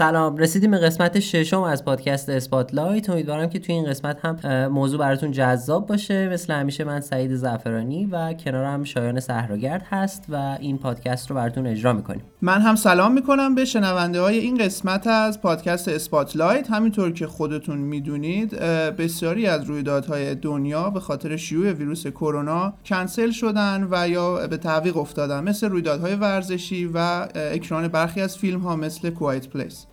سلام رسیدیم به قسمت ششم از پادکست اسپاتلایت. امیدوارم که توی این قسمت هم موضوع براتون جذاب باشه. مثل همیشه من سعید زعفرانی و کنارم شایان صحراگرد هست و این پادکست رو براتون اجرا می‌کنیم. من هم سلام می‌کنم به شنونده های این قسمت از پادکست اسپاتلایت. همینطور که خودتون می‌دونید بسیاری از رویدادهای دنیا به خاطر شیوع ویروس کرونا کنسل شدن و یا به تعویق افتادن مثل رویدادهای ورزشی و اکران برخی از فیلم ها مثل Quiet Place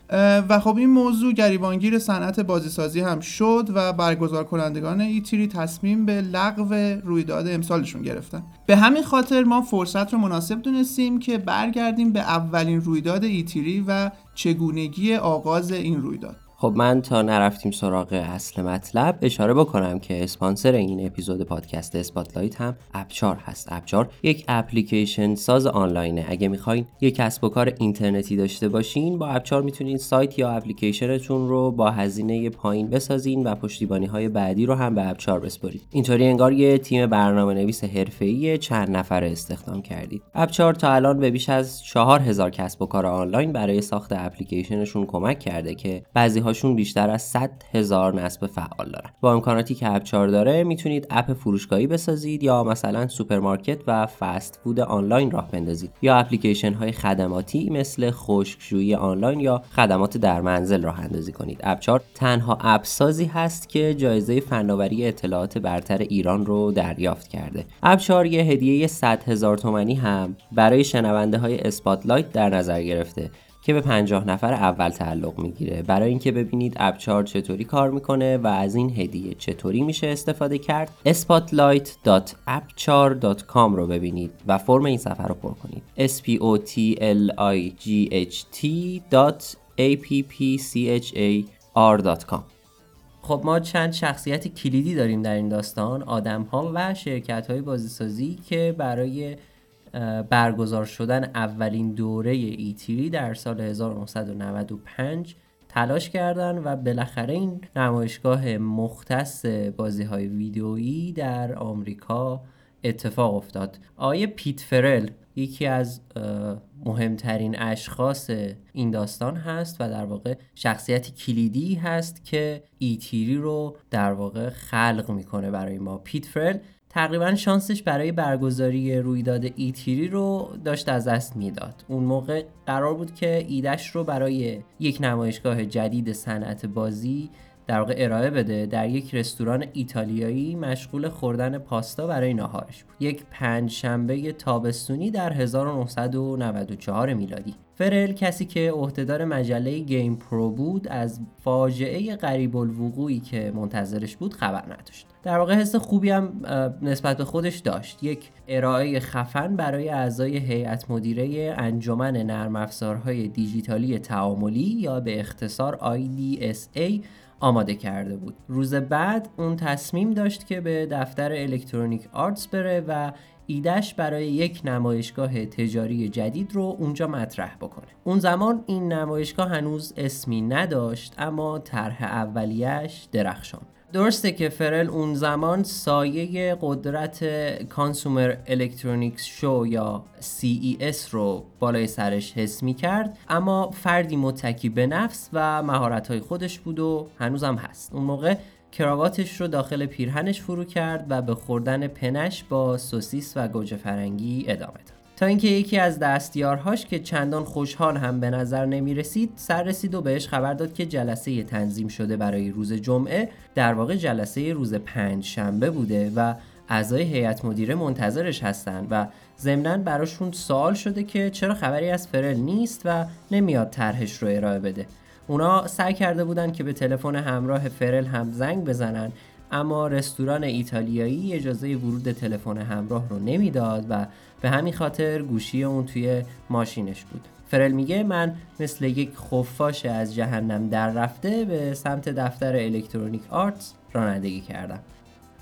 و خب این موضوع گریبانگیر صنعت بازیسازی هم شد و برگزار کنندگان E3 تصمیم به لغو رویداد امسالشون گرفتن. به همین خاطر ما فرصت رو مناسب دونستیم که برگردیم به اولین رویداد E3 و چگونگی آغاز این رویداد. خب من تا نرفتیم سراغ اصل مطلب اشاره بکنم که اسپانسر این اپیزود پادکست اسپاتلایت هم اپچار هست. اپچار یک اپلیکیشن ساز آنلاینه. اگه می‌خواین یک کسب و کار اینترنتی داشته باشین با اپچار می‌تونین سایت یا اپلیکیشنتون رو با هزینه پایین بسازین و پشتیبانی های بعدی رو هم به اپچار بسپرید اینطوری انگار یه تیم برنامه نویس حرفه‌ای چند نفر استخدام کردید. اپچار تا الان به بیش از 4000 کسب و کار آنلاین برای ساخت اپلیکیشنشون کمک کرده که بعضی هاشون بیشتر از 100 هزار نصب فعال دارن. با امکاناتی که اپچار داره می‌تونید اپ فروشگاهی بسازید یا مثلا سوپرمارکت و فست فود آنلاین راه بندازید. یا اپلیکیشن های خدماتی مثل خشکشویی آنلاین یا خدمات در منزل راه اندازی کنید. اپچار تنها اپ سازی هست که جایزه فناوری اطلاعات برتر ایران رو دریافت کرده. اپچار یه هدیه 100 هزار تومانی هم برای شنونده های اسپاتلایت در نظر گرفته. که به 50 نفر اول تعلق می‌گیره. برای اینکه ببینید اپچار چطوری کار می‌کنه و از این هدیه چطوری میشه استفاده کرد spotlight.appchar.com رو ببینید و فرم این صفحه رو پر کنید. s p o t l i g h t.appchar.com خب ما چند شخصیت کلیدی داریم در این داستان؟ آدم ها و شرکت های بازیسازی که برای برگزار شدن اولین دوره ایتیری در سال 1995 تلاش کردن و بالاخره این نمایشگاه مختص بازی های ویدیویی در آمریکا اتفاق افتاد. آیه پیت فرل یکی از مهمترین اشخاص این داستان هست و در واقع شخصیت کلیدی هست که ایتیری رو در واقع خلق می‌کنه برای ما. پیت فرل تقریبا شانسش برای برگزاری رویداد E3 رو داشت از دست می‌داد. اون موقع قرار بود که ایدش رو برای یک نمایشگاه جدید صنعت بازی در واقع ارائه بده در یک رستوران ایتالیایی مشغول خوردن پاستا برای ناهارش بود. یک پنج شنبه تابستونی در 1994 میلادی. فرل کسی که عهدهدار مجله GamePro بود از فاجعه غریب الوقوعی که منتظرش بود خبر نداشت. در واقع حس خوبی هم نسبت به خودش داشت. یک ارائه خفن برای اعضای هیئت مدیره انجمن نرم افزارهای دیجیتالی تعاملی یا به اختصار IDSA آماده کرده بود. روز بعد اون تصمیم داشت که به دفتر الکترونیک آرتس بره و ایدش برای یک نمایشگاه تجاری جدید رو اونجا مطرح بکنه. اون زمان این نمایشگاه هنوز اسمی نداشت اما طرح اولیش درخشان. درسته که فرل اون زمان سایه قدرت Consumer Electronics Show یا CES رو بالای سرش حس می کرد اما فردی متکی به نفس و مهارت خودش بود و هنوزم هست. اون موقع کراواتش رو داخل پیرهنش فرو کرد و به خوردن پنه‌ش با سوسیس و گوجه فرنگی ادامه داد. تا اینکه یکی از دستیارهاش که چندان خوشحال هم به نظر نمی رسید سر رسید و بهش خبر داد که جلسه تنظیم شده برای روز جمعه در واقع جلسه روز پنج شنبه بوده و اعضای هیئت مدیره منتظرش هستن و ضمنا براشون سوال شده که چرا خبری از فرل نیست و نمیاد طرحش رو ارائه بده. اونا سعی کرده بودن که به تلفن همراه فرل هم زنگ بزنن اما رستوران ایتالیایی اجازه ورود تلفن همراه رو نمی‌داد و به همین خاطر گوشی اون توی ماشینش بود. فرل میگه من مثل یک خفاش از جهنم در رفته به سمت دفتر الکترونیک آرتس رانندگی کردم.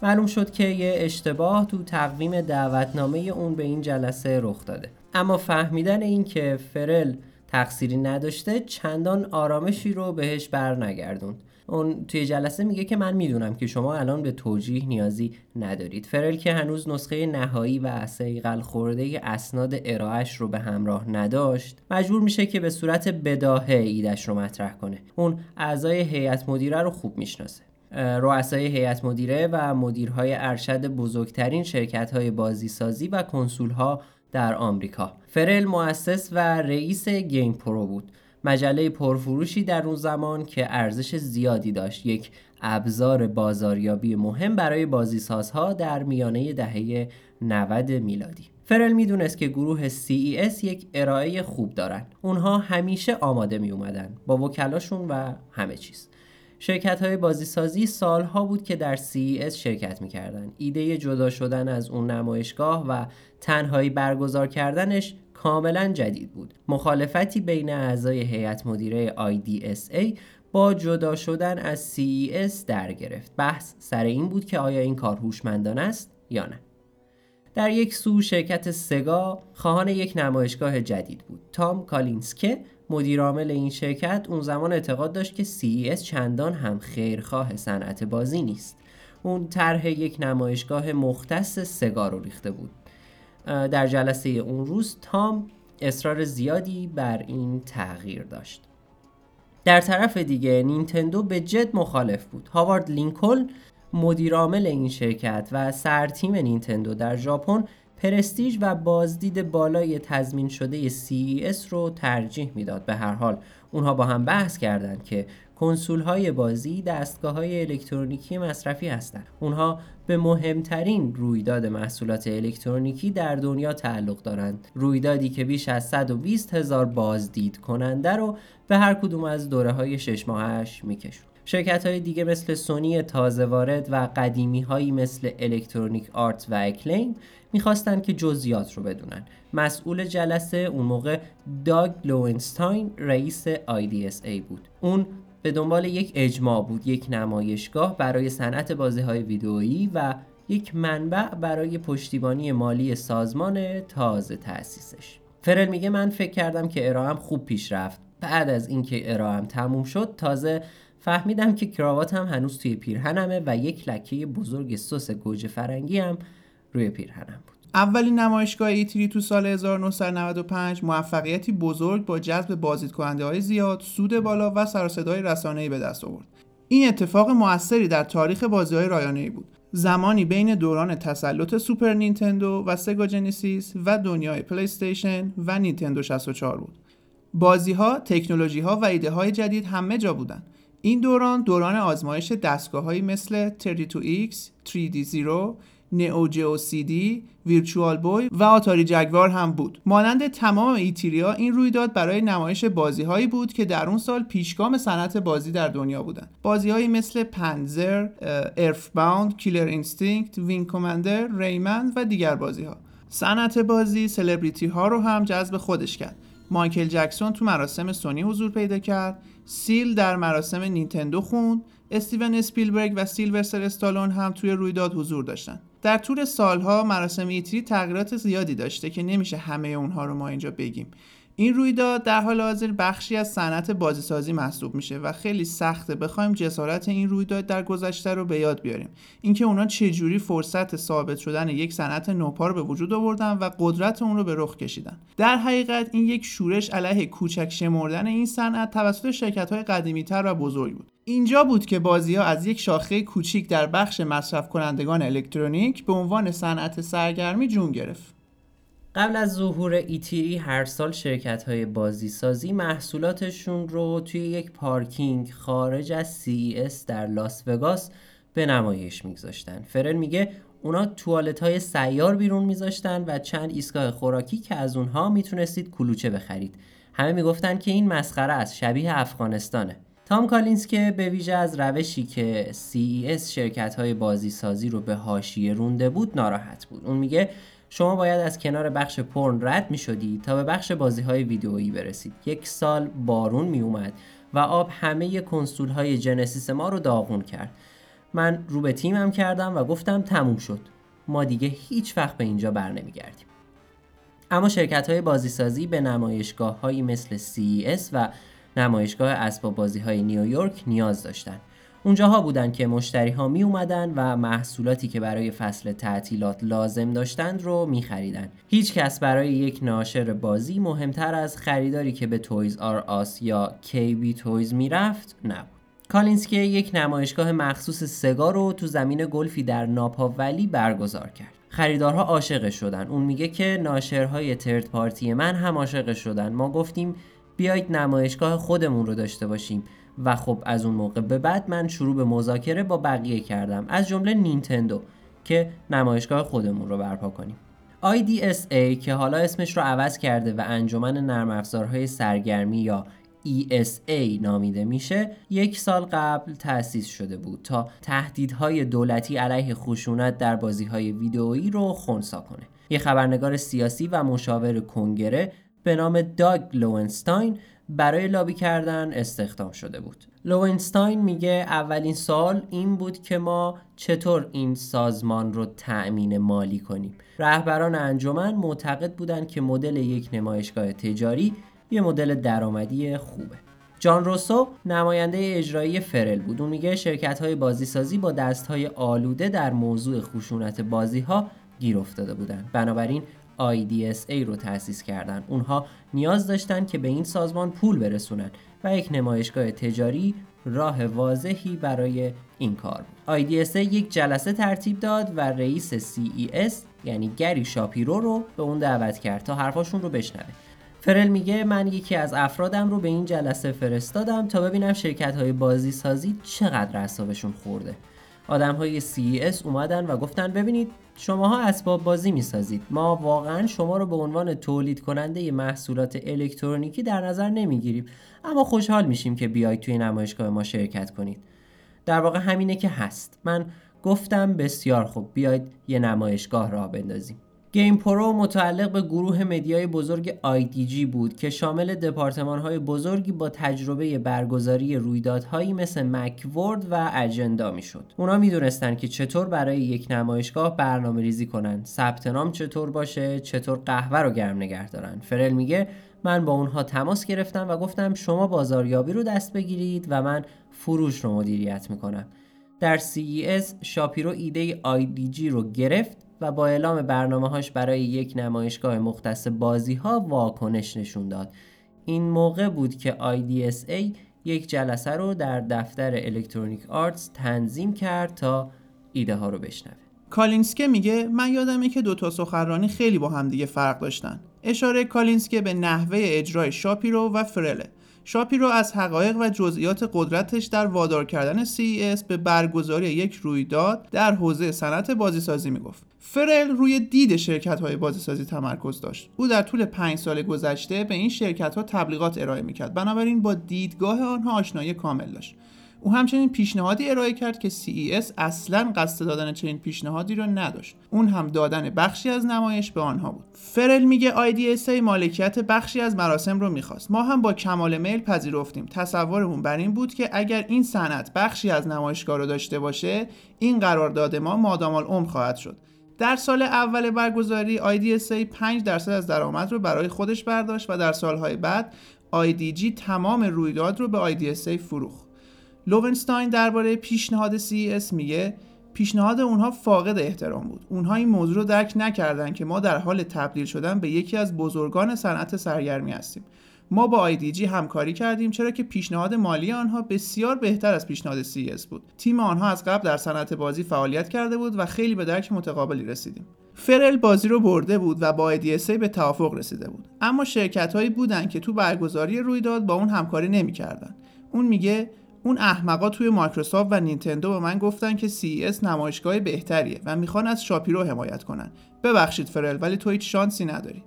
معلوم شد که یه اشتباه تو تقویم دعوتنامه اون به این جلسه رخ داده. اما فهمیدن این که فرل تقصیری نداشته چندان آرامشی رو بهش بر نگردوند اون توی جلسه میگه که من می‌دونم که شما الان به توجیه نیازی ندارید. فرل که هنوز نسخه نهایی و سیقل خورده اسناد ارائهش رو به همراه نداشت مجبور میشه که به صورت بداهه ایدش رو مطرح کنه. اون اعضای هیئت مدیره رو خوب می‌شناسه. رؤسای هیئت مدیره و مدیرهای ارشد بزرگترین شرکت های بازیسازی و کنسول ها در آمریکا. فرل مؤسس و رئیس GamePro بود. مجله پرفروشی در اون زمان که ارزش زیادی داشت. یک ابزار بازاریابی مهم برای بازیسازها در میانه دهه 90 میلادی. فرل می‌دونست که گروه CES یک ارائه خوب دارن. اونها همیشه آماده می اومدن با وکلاشون و همه چیز. شرکت های بازیسازی سالها بود که در CES شرکت می‌کردن. ایده جدا شدن از اون نمایشگاه و تنهایی برگزار کردنش کاملا جدید بود. مخالفتی بین اعضای هیئت مدیره IDSA با جدا شدن از CES در گرفت. بحث سر این بود که آیا این کار هوشمندانه است یا نه. در یک سو شرکت سگا خواهان یک نمایشگاه جدید بود. تام کالینسکه مدیرعامل این شرکت اون زمان اعتقاد داشت که CES چندان هم خیرخواه صنعت بازی نیست. اون طرح یک نمایشگاه مختص سگا رو ریخته بود. در جلسه اون روز تام اصرار زیادی بر این تغییر داشت. در طرف دیگه نینتندو به جد مخالف بود. هاوارد لینکلن مدیرعامل این شرکت و سرتیم نینتندو در ژاپن پرستیژ و بازدید بالای تضمین شده CES رو ترجیح می‌داد به هر حال اونها با هم بحث کردند که کنسول های بازی دستگاه های الکترونیکی مصرفی هستند. اونها به مهمترین رویداد محصولات الکترونیکی در دنیا تعلق دارند. رویدادی که بیش از 120 هزار بازدید کننده رو به هر کدوم از دوره های شش ماهش میکشون. شرکت های دیگه مثل سونی تازه وارد و قدیمی هایی مثل الکترونیک آرت و اکلیم می‌خواستن که جزئیات رو بدونن. مسئول جلسه اون موقع داگ لوینستاین رئیس IDSA بود. اون به دنبال یک اجماع بود یک نمایشگاه برای صنعت بازی های ویدئویی و یک منبع برای پشتیبانی مالی سازمان تازه تأسیسش. فرل میگه من فکر کردم که ارائم خوب پیش رفت. بعد از اینکه ارائم تموم شد تازه فهمیدم که کراواتم هنوز توی پیرهنمه و یک لکه بزرگ سس گوجه فرنگی هم روی پیرهنم بود اولین نمایشگاه E3 تو سال 1995 موفقیتی بزرگ با جذب بازدید کننده های زیاد، سود بالا و سر صدای رسانه‌ای به دست آورد. این اتفاق موثری در تاریخ بازی های رایانه‌ای بود. زمانی بین دوران تسلط سوپر نینتندو و سگا Genesis و دنیای پلی استیشن و نینتندو 64 بود. بازی ها، تکنولوژی ها و ایده های جدید همه جا بودند. این دوران دوران آزمایش دستگاه مثل 32X، 3DO، Neo Geo CD، Virtual Boy و آتاری Jaguar هم بود. مانند تمام ایتیریا این رویداد برای نمایش بازی هایی بود که در اون سال پیشگام صنعت بازی در دنیا بودند. بازی هایی مثل Panzer، EarthBound، Killer Instinct، Wing Commander، و دیگر بازی ها. صنعت بازی سلبریتی ها رو هم جذب خودش کرد. مایکل جکسون تو مراسم سونی حضور پیدا کرد سیل در مراسم نینتندو خوند. استیون اسپیلبرگ و سیلوستر استالون هم توی رویداد حضور داشتن. در طول سالها مراسم ایتری تغییرات زیادی داشته که نمیشه همه اونها رو ما اینجا بگیم. این رویداد در حال حاضر بخشی از صنعت بازیسازی محسوب میشه و خیلی سخته بخوایم جسارت این رویداد در گذشته رو به یاد بیاریم. اینکه اونا چجوری فرصت ثابت شدن یک صنعت نوپا رو به وجود آوردن و قدرت اون رو به رخ کشیدن. در حقیقت این یک شورش علیه کوچک شمردن این صنعت توسط شرکت های قدیمی تر و بزرگ بود. اینجا بود که بازی ها از یک شاخه کوچیک در بخش مصرف کنندگان الکترونیک به عنوان صنعت سرگرمی جون گرفت. قبل از ظهور ایتیری هر سال شرکت های بازی سازی محصولاتشون رو توی یک پارکینگ خارج از CES در لاس وگاس به نمایش میگذاشتن. فرل میگه اونا توالت های سیار بیرون میذاشتن و چند ایستگاه خوراکی که از اونها می‌تونستید کلوچه بخرید. همه می‌گفتن که این مسخره است شبیه افغانستانه. تام کالینز که به ویژه از روشی که CES شرکت های بازی سازی رو به هاشیه رونده بود ناراحت بود. اون میگه شما باید از کنار بخش پرن رد می شدی تا به بخش بازی های ویدئویی برسید. یک سال بارون می اومد و آب همه کنسول های جنسیس ما رو داغون کرد. من رو به تیمم کردم و گفتم تموم شد. ما دیگه هیچ وقت به اینجا بر نمیگردیم. اما شرکت های بازیسازی به نمایشگاه هایی مثل CES و نمایشگاه اسباب بازی های نیویورک نیاز داشتن. اونجاها بودن که مشتری ها می اومدن و محصولاتی که برای فصل تعطیلات لازم داشتند رو می خریدن. هیچ کس برای یک ناشر بازی مهمتر از خریداری که به تویز آر آس یا کی تویز می‌رفت نبود. کالینسکی یک نمایشگاه مخصوص سگا رو تو زمین گلفی در ناپا ولی برگزار کرد. خریدارها عاشق شدن. اون میگه که ناشرهای third party من هم عاشق شدن. ما گفتیم بیایید نمایشگاه خودمون رو داشته باشیم و خب از اون موقع به بعد من شروع به مذاکره با بقیه کردم از جمله نینتندو که نمایشگاه خودمون رو برپا کنیم. IDSA که حالا اسمش رو عوض کرده و انجمن نرم افزارهای سرگرمی یا ESA نامیده میشه یک سال قبل تأسیس شده بود تا تهدیدهای دولتی علیه خشونت در بازیهای ویدئویی رو خونسا کنه. یه خبرنگار سیاسی و مشاور کنگره به نام داگ لوئنستاین برای لابی کردن استخدام شده بود. لوئنستاین میگه اولین سال این بود که ما چطور این سازمان رو تأمین مالی کنیم. رهبران انجمن معتقد بودند که مدل یک نمایشگاه تجاری یه مدل درآمدی خوبه. جان روسو نماینده اجرایی فرل بود. اون میگه شرکت های بازی سازی با دست های آلوده در موضوع خشونت بازی ها گیر افتاده بودند. بنابراین IDSA رو تأسیس کردن. اونها نیاز داشتن که به این سازمان پول برسونن و یک نمایشگاه تجاری راه واضحی برای این کار بود. IDSA یک جلسه ترتیب داد و رئیس CES یعنی گری شاپیرو رو به اون دعوت کرد تا حرفاشون رو بشنوه. فرل میگه من یکی از افرادم رو به این جلسه فرستادم تا ببینم شرکت های بازی سازی چقدر اعصابشون خورده. آدم های CES اومدن و گفتن ببینید شماها اسباب بازی می‌سازید. ما واقعا شما رو به عنوان تولید کننده محصولات الکترونیکی در نظر نمی‌گیریم. اما خوشحال میشیم که بیاید توی نمایشگاه ما شرکت کنید. در واقع همینه که هست. من گفتم بسیار خوب. بیاید یه نمایشگاه راه بندازیم. GamePro متعلق به گروه media ی بزرگ IDG بود که شامل دپارتمان های بزرگی با تجربه برگزاری رویدادهایی مثل Macworld و Agenda می‌شد. اونا می‌دونستن که چطور برای یک نمایشگاه برنامه ریزی کنن، ثبت نام چطور باشه، چطور قهوه رو گرم نگه دارن. فرل میگه من با اونها تماس گرفتم و گفتم شما بازاریابی رو دست بگیرید و من فروش رو مدیریت می‌کنم. در CES شاپیرو ایده IDG رو گرفت و با اعلام برنامه هاش برای یک نمایشگاه مختص بازی ها واکنش نشون داد. این موقع بود که IDSA یک جلسه رو در دفتر الکترونیک آرتس تنظیم کرد تا ایده ها رو بشنوه. کالینسکه میگه من یادمه که دوتا سخنرانی خیلی با همدیگه فرق داشتن. اشاره کالینسکه به نحوه اجرای شاپیرو و فرله. شاپیرو از حقایق و جزئیات قدرتش در وادار کردن CES به برگزاری یک رویداد در حوزه صنعت بازیسازی می‌گفت. فرل روی دید شرکت های بازیسازی تمرکز داشت. او در طول پنج سال گذشته به این شرکت ها تبلیغات ارائه می‌کرد. بنابراین با دیدگاه آنها آشنایی کامل داشت. او همچنین پیشنهادی ارائه کرد که CES اصلا قصد دادن چنین پیشنهادی را نداشت اون هم دادن بخشی از نمایش به آنها بود فرل میگه IDSA مالکیت بخشی از مراسم رو می‌خواست ما هم با کمال میل پذیرفتیم تصورمون بر این بود که اگر این صنعت بخشی از نمایشگاه رو داشته باشه این قرارداد ما مادام العمر خواهد شد در سال اول برگزاری IDSA 5 درصد از درآمد رو برای خودش برداشت و در سالهای بعد IDG تمام رویداد رو به IDSA فروخت لوونستاین درباره پیشنهاد CES میگه پیشنهاد اونها فاقد احترام بود. اونها این موضوع رو درک نکردن که ما در حال تبدیل شدن به یکی از بزرگان صنعت سرگرمی هستیم. ما با IDG همکاری کردیم چرا که پیشنهاد مالی آنها بسیار بهتر از پیشنهاد CES بود. تیم آنها از قبل در صنعت بازی فعالیت کرده بود و خیلی به درک متقابلی رسیدیم. فرل بازی رو برده بود و با IDSA به توافق رسیده بود. اما شرکت هایی بودن که تو برگزاری رویداد با اون همکاری نمی‌کردن. اون میگه اون احمقا توی مایکروسافت و نینتندو به من گفتن که CES نمایشگاه بهتریه و می‌خوان از شاپیرو حمایت کنن ببخشید فرل ولی تو هیچ شانسی نداری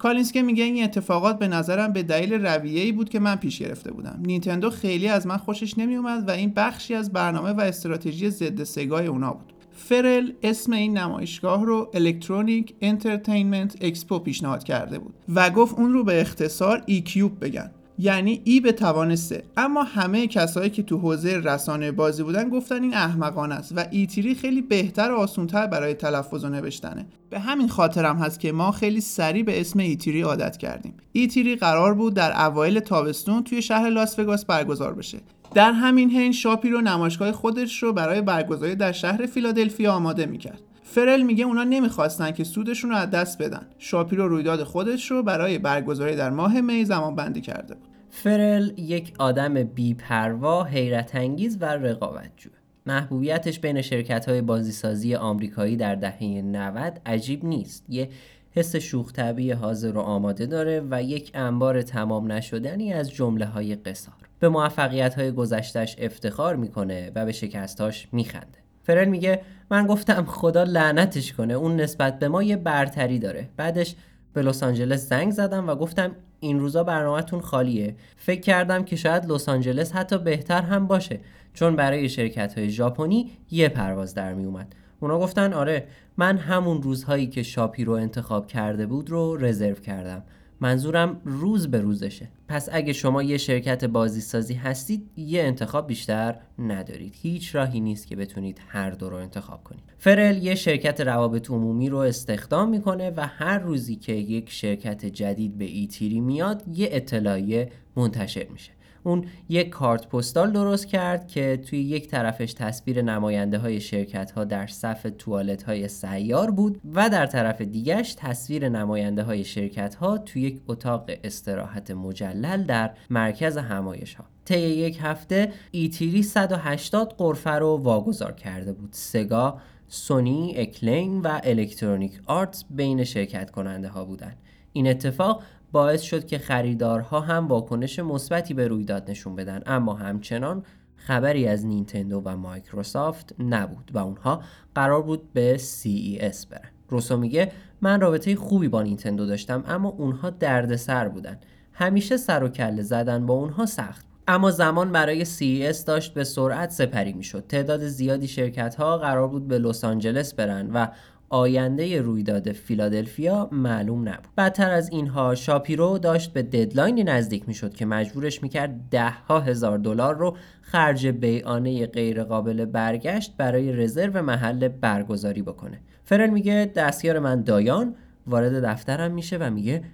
کالینسکی میگه این اتفاقات به نظرم به دلیل رویه‌ای بود که من پیش گرفته بودم. نینتندو خیلی از من خوشش نمیومد و این بخشی از برنامه و استراتژی ضد سگای اونا بود. فرل اسم این نمایشگاه رو Electronic Entertainment Expo پیشنهاد کرده بود و گفت اون رو به اختصار E Cubed بگن. یعنی ای به توان سه اما همه کسایی که تو حوزه رسانه بازی بودن گفتن این احمقانه است و ایتری خیلی بهتر و آسونتر برای تلفظ و نوشتنه. به همین خاطرم هست که ما خیلی سریع به اسم ایتری عادت کردیم. ایتری قرار بود در اوایل تابستون توی شهر لاس وگاس برگزار بشه. در همین حین شاپیرو نمایشگاه خودش رو برای برگزاری در شهر فیلادلفیا آماده می‌کرد. فرل میگه اونا نمی‌خواستن که سودشون رو از دست بدن. شاپیرو رویداد خودش رو برای برگزاری در ماه می زمان بندی کرده بود. فرل یک آدم بیپروا، حیرت انگیز و رقابتجو. محبوبیتش بین شرکت های بازیسازی آمریکایی در دهه 90 عجیب نیست. یه حس شوخ حاضر و آماده داره و یک انبار تمام نشدنی از جمله های قصار. به موفقیت های گذشتش افتخار می‌کنه و به شکستاش میخنده. فرل میگه من گفتم خدا لعنتش کنه اون نسبت به ما یه برتری داره بعدش به لس آنجلس زنگ زدم و گفتم این روزا برنامهتون خالیه. فکر کردم که شاید لس آنجلس حتی بهتر هم باشه چون برای شرکت های ژاپنی یه پرواز در می اومد اونا گفتن آره من همون روزهایی که شاپی رو انتخاب کرده بود رو رزرو کردم. منظورم روز به روزشه. پس اگه شما یه شرکت بازیسازی هستید یه انتخاب بیشتر ندارید. هیچ راهی نیست که بتونید هر دو رو انتخاب کنید. فرل یه شرکت روابط عمومی رو استخدام می‌کنه و هر روزی که یک شرکت جدید به ایتیری میاد یه اطلاعیه منتشر میشه. اون یک کارت پستال درست کرد که توی یک طرفش تصویر نماینده های شرکت ها در صف توالت های سیار بود و در طرف دیگش تصویر نماینده های شرکت ها توی یک اتاق استراحت مجلل در مرکز همایش ها طی یک هفته ایتیری 180 قرفه رو واگذار کرده بود سگا سونی، اکلین و الکترونیک آرتس بین شرکت کننده ها بودند. این اتفاق باعث شد که خریدارها هم واکنش مثبتی به رویداد نشون بدن. اما همچنان خبری از نینتندو و مایکروسافت نبود و اونها قرار بود به CES برن. روسو میگه من رابطه خوبی با نینتندو داشتم اما اونها دردسر بودن. همیشه سر و کله زدن با اونها سخت اما زمان برای CES داشت به سرعت سپری می‌شد. تعداد زیادی شرکت ها قرار بود به لس آنجلس برن و آینده رویداد فیلادلفیا معلوم نبود. بدتر از اینها شاپیرو داشت به ددلاینی نزدیک می‌شد که مجبورش می‌کرد ده ها هزار دلار رو خرج بیانه غیرقابل برگشت برای رزرو محل برگزاری بکنه. فرل میگه دستیار من دایان وارد دفترم میشه و میگه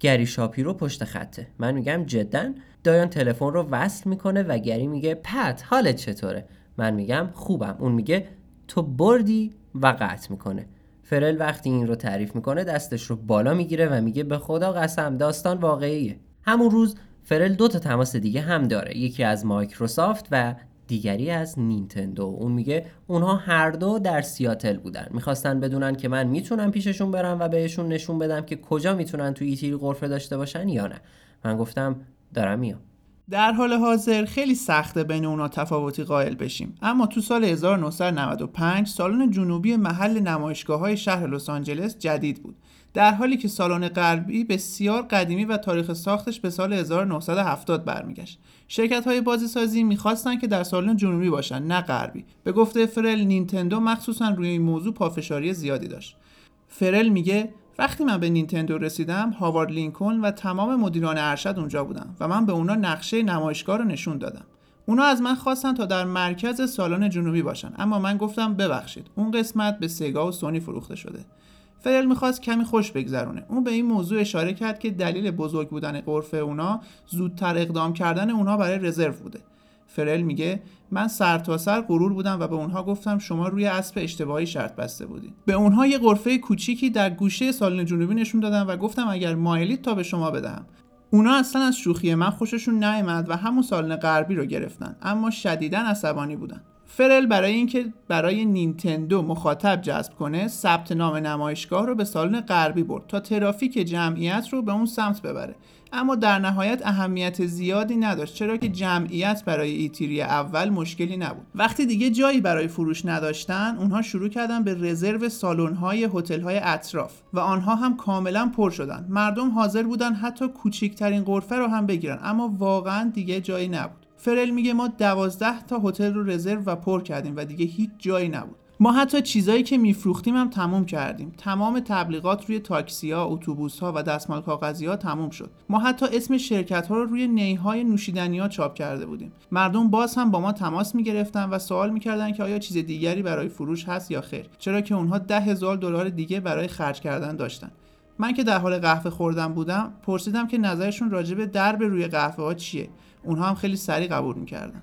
گری شاپیرو پشت خطه. من میگم جدا دایان تلفن رو وصل می‌کنه و گری میگه پت حالت چطوره؟ من میگم خوبم. اون میگه تو بردی و قطع می‌کنه. فرل وقتی این رو تعریف می‌کنه دستش رو بالا می‌گیره و میگه به خدا قسم داستان واقعیه. همون روز فرل دو تا تماس دیگه هم داره یکی از مایکروسافت و دیگری از نینتندو. اون میگه اونها هر دو در سیاتل بودن. می‌خواستن بدونن که من می‌تونم پیششون برم و بهشون نشون بدم که کجا می‌تونن تو ایتیری غرفه داشته باشن یا نه. من گفتم دارم میام. در حال حاضر خیلی سخته بین اونا تفاوتی قائل بشیم. اما تو سال 1995 سالن جنوبی محل نمایشگاه های شهر لس آنجلس جدید بود. در حالی که سالن غربی بسیار قدیمی و تاریخ ساختش به سال 1970 برمیگشت شرکت های بازی سازی می‌خواستن که در سالن جنوبی باشن نه غربی. به گفته فرل نینتندو مخصوصا روی این موضوع پافشاری زیادی داشت. فرل میگه وقتی من به نینتندو رسیدم هاوارد لینکلن و تمام مدیران ارشد اونجا بودن و من به اونا نقشه نمایشگاه رو نشون دادم. اونا از من خواستن تا در مرکز سالن جنوبی باشن اما من گفتم ببخشید اون قسمت به سگا و سونی فروخته شده. فرل می‌خواست کمی خوش بگذرونه. اون به این موضوع اشاره کرد که دلیل بزرگ بودن قرفه اونا زودتر اقدام کردن اونا برای رزرو بوده. فرل میگه من سرتاسر سر غرور بودم و به اونها گفتم شما روی اسب اشتباهی شرط بسته بودید به اونها یه قرفه کوچیکی در گوشه سالن جنوبی نشون دادم و گفتم اگر مایلید تا به شما بدهم. اونا اصلا از شوخی من خوششون نیامد و همون سالن غربی رو گرفتن اما شدیدا عصبانی بودن. فرل برای اینکه برای نینتندو مخاطب جذب کنه ثبت نام نمایشگاه رو به سالن غربی برد تا ترافیک جمعیت رو به اون سمت ببره. اما در نهایت اهمیت زیادی نداشت چرا که جمعیت برای ایتیری اول مشکلی نبود. وقتی دیگه جایی برای فروش نداشتن اونها شروع کردن به رزرو سالن‌های هتل‌های اطراف و آنها هم کاملا پر شدن. مردم حاضر بودن حتی کوچکترین غرفه رو هم بگیرن اما واقعا دیگه جایی نبود. فرل میگه ما دوازده تا هتل رو رزرو و پر کردیم و دیگه هیچ جایی نبود. ما حتی چیزایی که میفروختیم هم تموم کردیم. تمام تبلیغات روی تاکسی ها اتوبوس ها و دستمال کاغذی ها تموم شد. ما حتی اسم شرکت ها رو روی نیهای نوشیدنی ها چاپ کرده بودیم. مردم باز هم با ما تماس می‌گرفتن و سوال می‌کردن که آیا چیز دیگری برای فروش هست یا خیر چرا که اونها ده هزار دلار دیگه برای خرج کردن داشتن. من که در حال قهوه خوردن بودم پرسیدم که نظرشون راجع به درب روی قهوه ها چیه. اونها هم خیلی سریع قبول می‌کردن.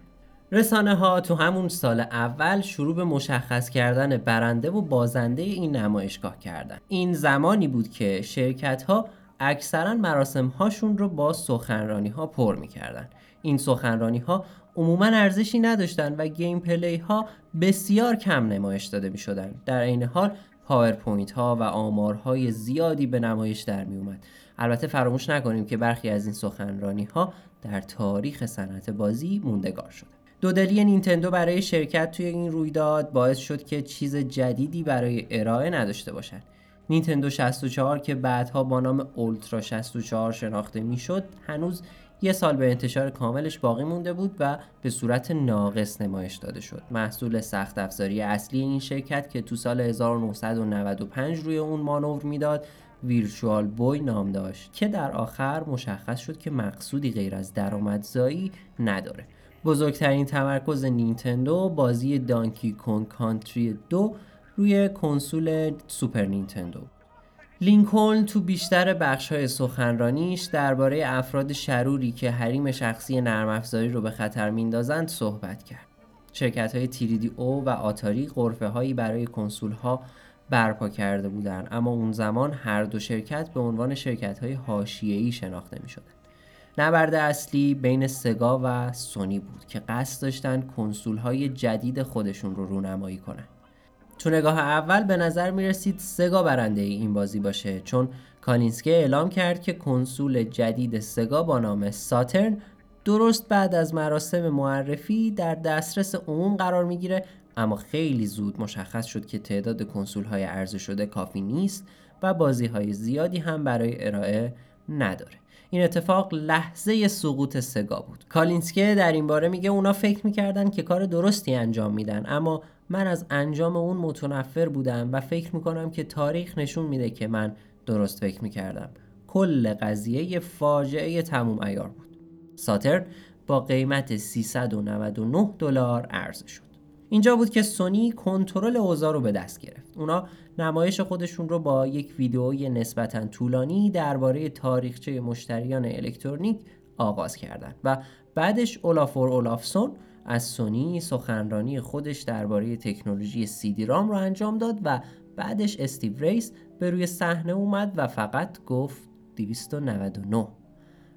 رسانه ها تو همون سال اول شروع به مشخص کردن برنده و بازنده این نمایشگاه کردن این زمانی بود که شرکت ها اکثرا مراسم هاشون رو با سخنرانی ها پر می‌کردن این سخنرانی ها عموما ارزشی نداشتن و gameplay ها بسیار کم نمایش داده می شدن. در این حال پاورپوینت ها و آمارهای زیادی به نمایش در می اومد. البته فراموش نکنیم که برخی از این سخنرانی ها در تاریخ صنعت بازی موندگار شده. دودلی نینتندو برای شرکت توی این رویداد باعث شد که چیز جدیدی برای ارائه نداشته باشد. نینتندو 64 که بعدها با نام اولترا 64 شناخته می‌شد هنوز یه سال به انتشار کاملش باقی مونده بود و به صورت ناقص نمایش داده شد محصول سخت افزاری اصلی این شرکت که تو سال 1995 روی اون مانور می‌داد Virtual Boy نام داشت که در آخر مشخص شد که مقصودی غیر از درآمدزایی نداره بزرگترین تمرکز نینتندو بازی Donkey Kong Country دو روی کنسول سوپر نینتندو لینکلن تو بیشتر بخش های سخنرانیش درباره افراد شروری که حریم شخصی نرم افزاری رو به خطر میندازند صحبت کرد. شرکت های 3DO و آتاری غرفه هایی برای کنسول ها برپا کرده بودند اما اون زمان هر دو شرکت به عنوان شرکت های حاشیه‌ای شناخته می شدن. نبرد اصلی بین سگا و سونی بود که قصد داشتن کنسول های جدید خودشون رو رونمایی کنند. تو نگاه اول به نظر می رسید سگا برنده این بازی باشه چون کالینسکی اعلام کرد که کنسول جدید سگا با نام Saturn درست بعد از مراسم معرفی در دسترس عموم قرار می‌گیره اما خیلی زود مشخص شد که تعداد کنسول های عرضه شده کافی نیست و بازی های زیادی هم برای ارائه نداره این اتفاق لحظه سقوط سگا بود. کالینسکی در این باره میگه اونا فکر می‌کردن که کار درستی انجام میدن اما من از انجام اون متنفر بودم و فکر می‌کنم که تاریخ نشون میده که من درست فکر می‌کردم. کل قضیه فاجعه تموم عیار بود. ساترن با قیمت 399 دلار عرضه شد. اینجا بود که سونی کنترل اوضاع رو به دست گرفت. اونا نمایش خودشون رو با یک ویدئوی نسبتا طولانی درباره تاریخچه مشتریان الکترونیک آغاز کردند و بعدش اولافور اولافسون از سونی سخنرانی خودش درباره تکنولوژی دی رام رو انجام داد و بعدش استیو ریس به روی صحنه اومد و فقط گفت 299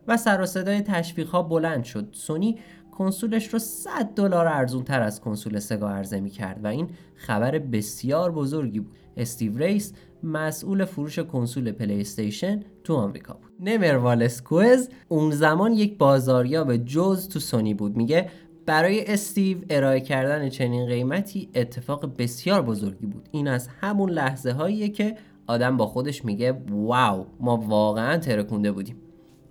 و سر و صدای تشویق ها بلند شد. سونی کنسولش رو 100 دلار ارزون تر از کنسول سگا عرضه می کرد و این خبر بسیار بزرگی بود. استیو ریس مسئول فروش کنسول پلی استیشن تو آمریکا بود. نمر والسکوز اون زمان یک بازاریاب جزء تو سونی بود. میگه برای استیو ارائه کردن چنین قیمتی اتفاق بسیار بزرگی بود. این از همون لحظه هاییه که آدم با خودش میگه واو ما واقعا ترکونده بودیم.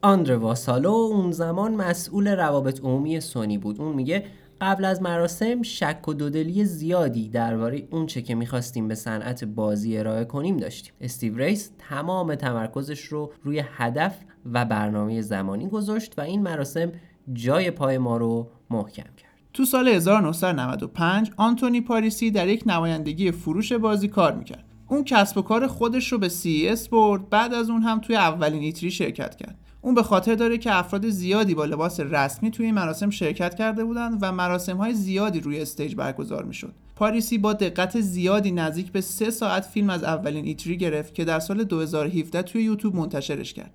آندر واسالو اون زمان مسئول روابط عمومی سونی بود. اون میگه قبل از مراسم شک و دودلی زیادی درباره اونچه که می‌خواستیم به صنعت بازی ارائه کنیم داشتیم. استیو ریس تمام تمرکزش رو روی هدف و برنامه زمانی گذاشت و این مراسم جای پای ما رو محکم کرد. تو سال 1995 آنتونی پاریسی در یک نمایندگی فروش بازی کار می‌کرد. اون کسب و کار خودش رو به CES برد. بعد از اون هم توی اولین ایتری شرکت کرد. اون به خاطر داره که افراد زیادی با لباس رسمی توی این مراسم شرکت کرده بودند و مراسم های زیادی روی استیج برگزار می‌شد. پاریسی با دقت زیادی نزدیک به سه ساعت فیلم از اولین ایتری گرفت که در سال 2017 توی یوتیوب منتشرش کرد.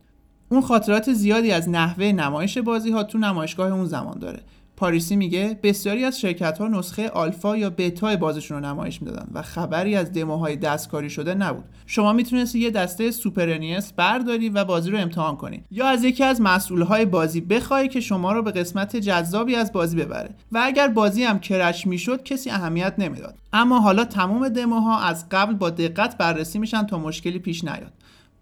اون خاطرات زیادی از نحوه نمایش بازی ها تو نمایشگاه اون زمان داره پاریسی میگه بسیاری از شرکت ها نسخه آلفا یا بتا بازیشون رو نمایش می‌دادن و خبری از دموهای دستکاری شده نبود. شما می‌تونستی یه دسته سوپر NES برداری و بازی رو امتحان کنی یا از یکی از مسئولهای بازی بخوای که شما رو به قسمت جذابی از بازی ببره و اگر بازی هم کرش می‌شد کسی اهمیت نمی‌داد. اما حالا تمام دموها از قبل با دقت بررسی میشن تا مشکلی پیش نیاد.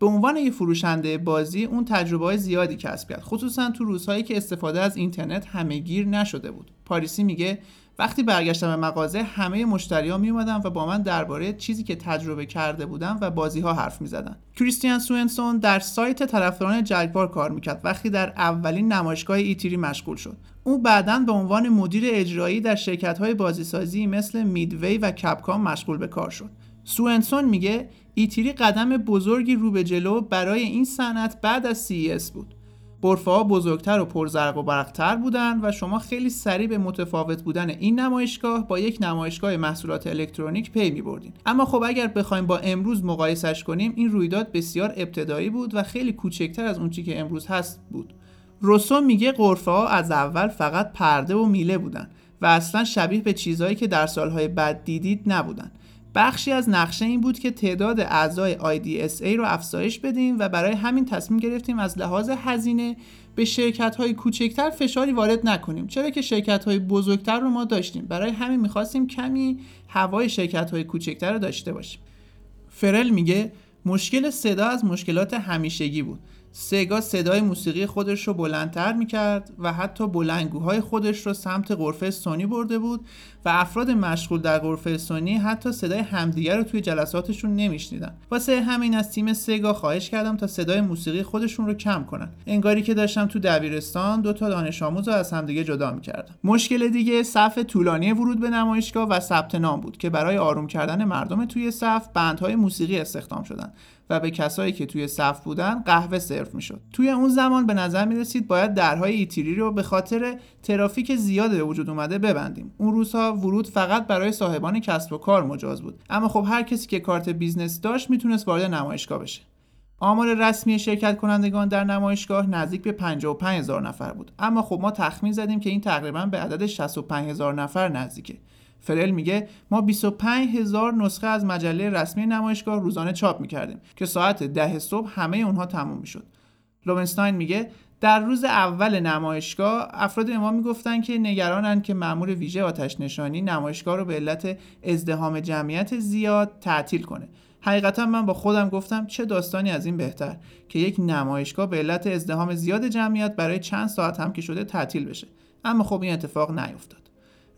به عنوان یه فروشنده بازی اون تجربه های زیادی کسب کرد خصوصا تو روزهایی که استفاده از اینترنت همهگیر نشده بود پاریسی میگه وقتی برگشتم به مغازه همه مشتریا می و با من درباره چیزی که تجربه کرده بودم و بازی ها حرف می. کریستیان سوئنسون در سایت طرفداران جگبار کار می‌کرد وقتی در اولین نمایشگاه ایتیری مشغول شد. او بعدا به عنوان مدیر اجرایی در شرکت های بازیسازی مثل میدوی و کپکام مشغول به کار شد. سوئنسون میگه ایتیری قدم بزرگی رو به جلو برای این صنعت بعد از CES بود. قرفه ها بزرگتر و پرزرق و برقتر بودن و شما خیلی سریع به متفاوت بودن این نمایشگاه با یک نمایشگاه محصولات الکترونیک پی می بردین اما خب اگر بخوایم با امروز مقایسش کنیم این رویداد بسیار ابتدایی بود و خیلی کوچکتر از اون چی که امروز هست بود. روسو میگه قرفه ها از اول فقط پرده و میله بودن و اصلا شبیه به چیزهایی که در سالهای بعد دیدید نبودن. بخشی از نقشه این بود که تعداد اعضای IDSA رو افزایش بدیم و برای همین تصمیم گرفتیم از لحاظ هزینه به شرکت های کوچکتر فشاری وارد نکنیم. چرا که شرکت های بزرگتر رو ما داشتیم. برای همین می‌خواستیم کمی هوای شرکت های کوچکتر رو داشته باشیم. فرل میگه مشکل صدا از مشکلات همیشگی بود. سگا صدای موسیقی خودش رو بلندتر می‌کرد و حتی بلنگوهای خودش رو سمت غرفه سونی برده بود و افراد مشغول در غرفه سونی حتی صدای همدیگر رو توی جلساتشون نمیشنیدن. واسه همین از تیم سگا خواهش کردم تا صدای موسیقی خودشون رو کم کنن. انگاری که داشتم تو دبیرستان دو تا دانش آموز رو از همدیگه جدا می‌کردم. مشکل دیگه صف طولانی ورود به نمایشگاه و ثبت نام بود که برای آروم کردن مردم توی صف بندهای موسیقی استخدام شدن. و به کسایی که توی صف بودن قهوه سرو می‌شد. توی اون زمان به نظر می رسید باید درهای E3 رو به خاطر ترافیک زیاد به وجود اومده ببندیم. اون روزها ورود فقط برای صاحبان کسب و کار مجاز بود. اما خب هر کسی که کارت business داشت می‌تونست وارد نمایشگاه بشه. آمار رسمی شرکت کنندگان در نمایشگاه نزدیک به 55 هزار نفر بود. اما خب ما تخمین زدیم که این تقریبا به عدد 65 هزار نفر نزدیکه. فرل میگه ما 25 هزار نسخه از مجله رسمی نمایشگاه روزانه چاپ می‌کردیم که ساعت ده صبح همه اونها تموم می‌شد. لومنستاین میگه در روز اول نمایشگاه افراد به ما می‌گفتن که نگرانند که مأمور ویژه آتش نشانی نمایشگاه رو به علت ازدهام جمعیت زیاد تعطیل کنه. حقیقتا من با خودم گفتم چه داستانی از این بهتر که یک نمایشگاه به علت ازدهام زیاد جمعیت برای چند ساعت هم که شده تعطیل بشه. اما خب این اتفاق نیفتاد.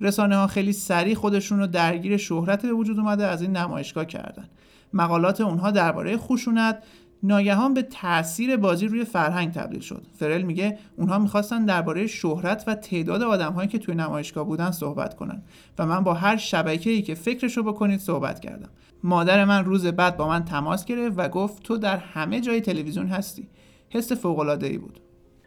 رسانه ها خیلی سریع خودشون رو درگیر شهرت به وجود اومده از این نمایشگاه کردن. مقالات اونها درباره خشونت ناگهان به تاثیر بازی روی فرهنگ تبدیل شد. فرل میگه اونها می‌خواستن درباره شهرت و تعداد آدمهایی که توی نمایشگاه بودن صحبت کنن و من با هر شبکه‌ای که فکرشو بکنید صحبت کردم. مادر من روز بعد با من تماس گرفت و گفت تو در همه جای تلویزیون هستی. حس فوق‌العاده‌ای بود.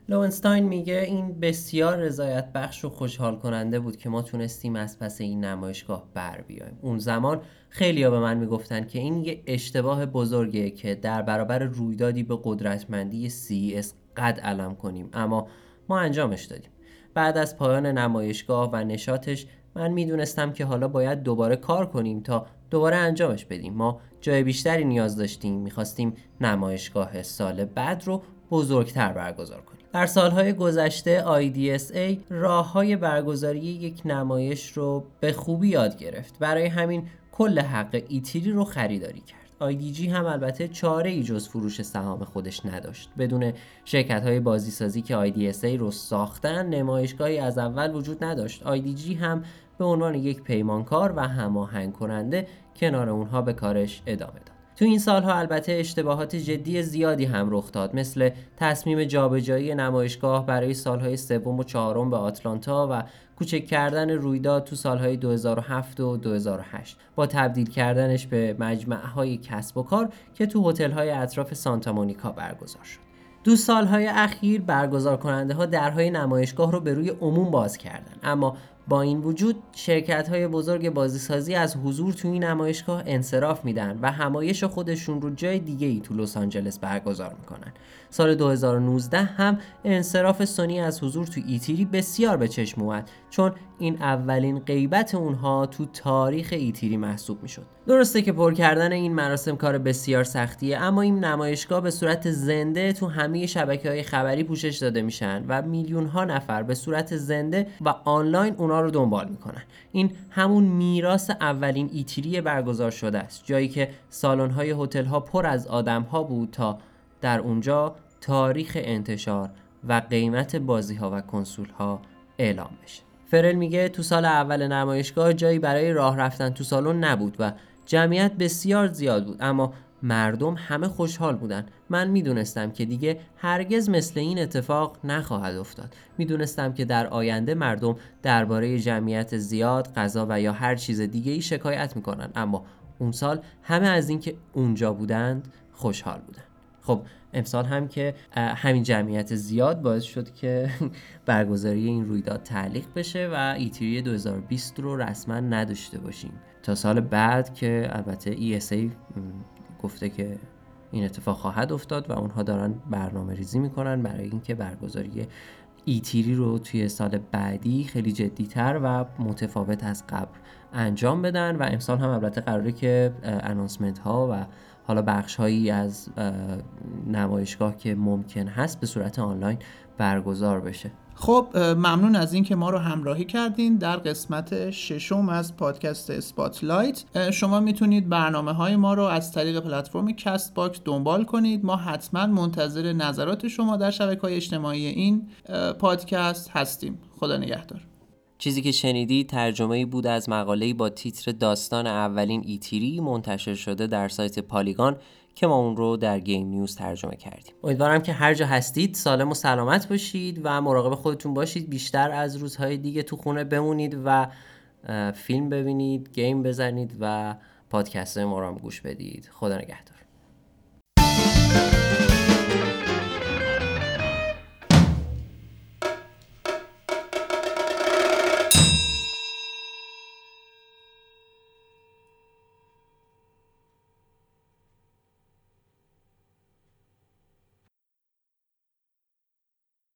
لوونستاین میگه این بسیار رضایت بخش و خوشحال کننده بود که ما تونستیم از پس این نمایشگاه بر بیایم. اون زمان خیلی ها به من می‌گفتن که این یه اشتباه بزرگه که در برابر رویدادی به قدرتمندی CES قد علم کنیم. اما ما انجامش دادیم. بعد از پایان نمایشگاه و نشاتش من می‌دونستم که حالا باید دوباره کار کنیم تا دوباره انجامش بدیم. ما جای بیشتری نیاز داشتیم. می‌خواستیم نمایشگاه سال بعد رو بزرگتر برگزار کنیم. در سالهای گذشته IDSA راه های برگزاری یک نمایش رو به خوبی یاد گرفت. برای همین کل حق ایتیری رو خریداری کرد. IDG هم البته چاره ای جز فروش سهام خودش نداشت. بدون شرکت های بازی سازی که IDSA رو ساختن نمایشگاهی از اول وجود نداشت. IDG هم به عنوان یک پیمانکار و هماهنگ کننده کنار اونها به کارش ادامه داد. تو این سالها البته اشتباهات جدی زیادی هم رخ داد مثل تصمیم جابجایی نمایشگاه برای سالهای سوم و چهارم به آتلانتا و کوچک کردن رویداد تو سالهای 2007 و 2008 با تبدیل کردنش به مجمعهای کسب و کار که تو هتل‌های اطراف سانتا مونیکا برگزار شد. دو سالهای اخیر برگزار کننده ها درهای نمایشگاه رو به روی عموم باز کردن اما با این وجود شرکت های بزرگ بازیسازی از حضور تو این نمایشگاه انصراف میدن و همایش خودشون رو جای دیگه ای تو لس آنجلس برگزار می‌کنن. سال 2019 هم انصراف سونی از حضور تو ایتیری بسیار به چشم اومد چون این اولین غیبت اونها تو تاریخ ایتیری محسوب می‌شد. درسته که پر کردن این مراسم کار بسیار سختیه اما این نمایشگاه به صورت زنده تو همه شبکه های خبری پوشش داده میشن و میلیون ها نفر به صورت زنده و آنلاین اونا رو دنبال می‌کنن. این همون میراث اولین ایتیری برگزار شده است جایی که سالن های هتل ها پر از آدم ها بود تا در اونجا تاریخ انتشار و قیمت بازی ها و کنسول ها اعلام بشه. فرل میگه تو سال اول نمایشگاه جایی برای راه رفتن تو سالن نبود و جمعیت بسیار زیاد بود اما مردم همه خوشحال بودن. من می‌دونستم که دیگه هرگز مثل این اتفاق نخواهد افتاد. می‌دونستم که در آینده مردم درباره جمعیت زیاد غذا و یا هر چیز دیگه ای شکایت می‌کنن اما اون سال همه از اینکه اونجا بودند خوشحال بودن. خب امسال هم که همین جمعیت زیاد باعث شد که برگزاری این رویداد تعلیق بشه و ایتیری 2020 رو رسما نداشته باشیم. تا سال بعد که البته ESA گفته که این اتفاق خواهد افتاد و اونها دارن برنامه ریزی می‌کنن برای اینکه برگزاری E3 رو توی سال بعدی خیلی جدیتر و متفاوت از قبل انجام بدن و امسال هم البته قراره که announcement ها و حالا بخش هایی از نمایشگاه که ممکن هست به صورت آنلاین برگزار بشه. خب ممنون از اینکه ما رو همراهی کردین در قسمت ششم از پادکست Spotlight. شما می‌تونید برنامه های ما رو از طریق پلتفرم Castbox دنبال کنید. ما حتما منتظر نظرات شما در شبکه های اجتماعی این پادکست هستیم. خدا نگهدار. چیزی که شنیدی ترجمه بود از مقاله با تیتر داستان اولین ایتیری منتشر شده در سایت پالیگان که ما اون رو در گیم نیوز ترجمه کردیم. امیدوارم که هر جا هستید سالم و سلامت باشید و مراقب خودتون باشید. بیشتر از روزهای دیگه تو خونه بمونید و فیلم ببینید گیم بزنید و پادکست ما رو هم گوش بدید. خدا نگهدار.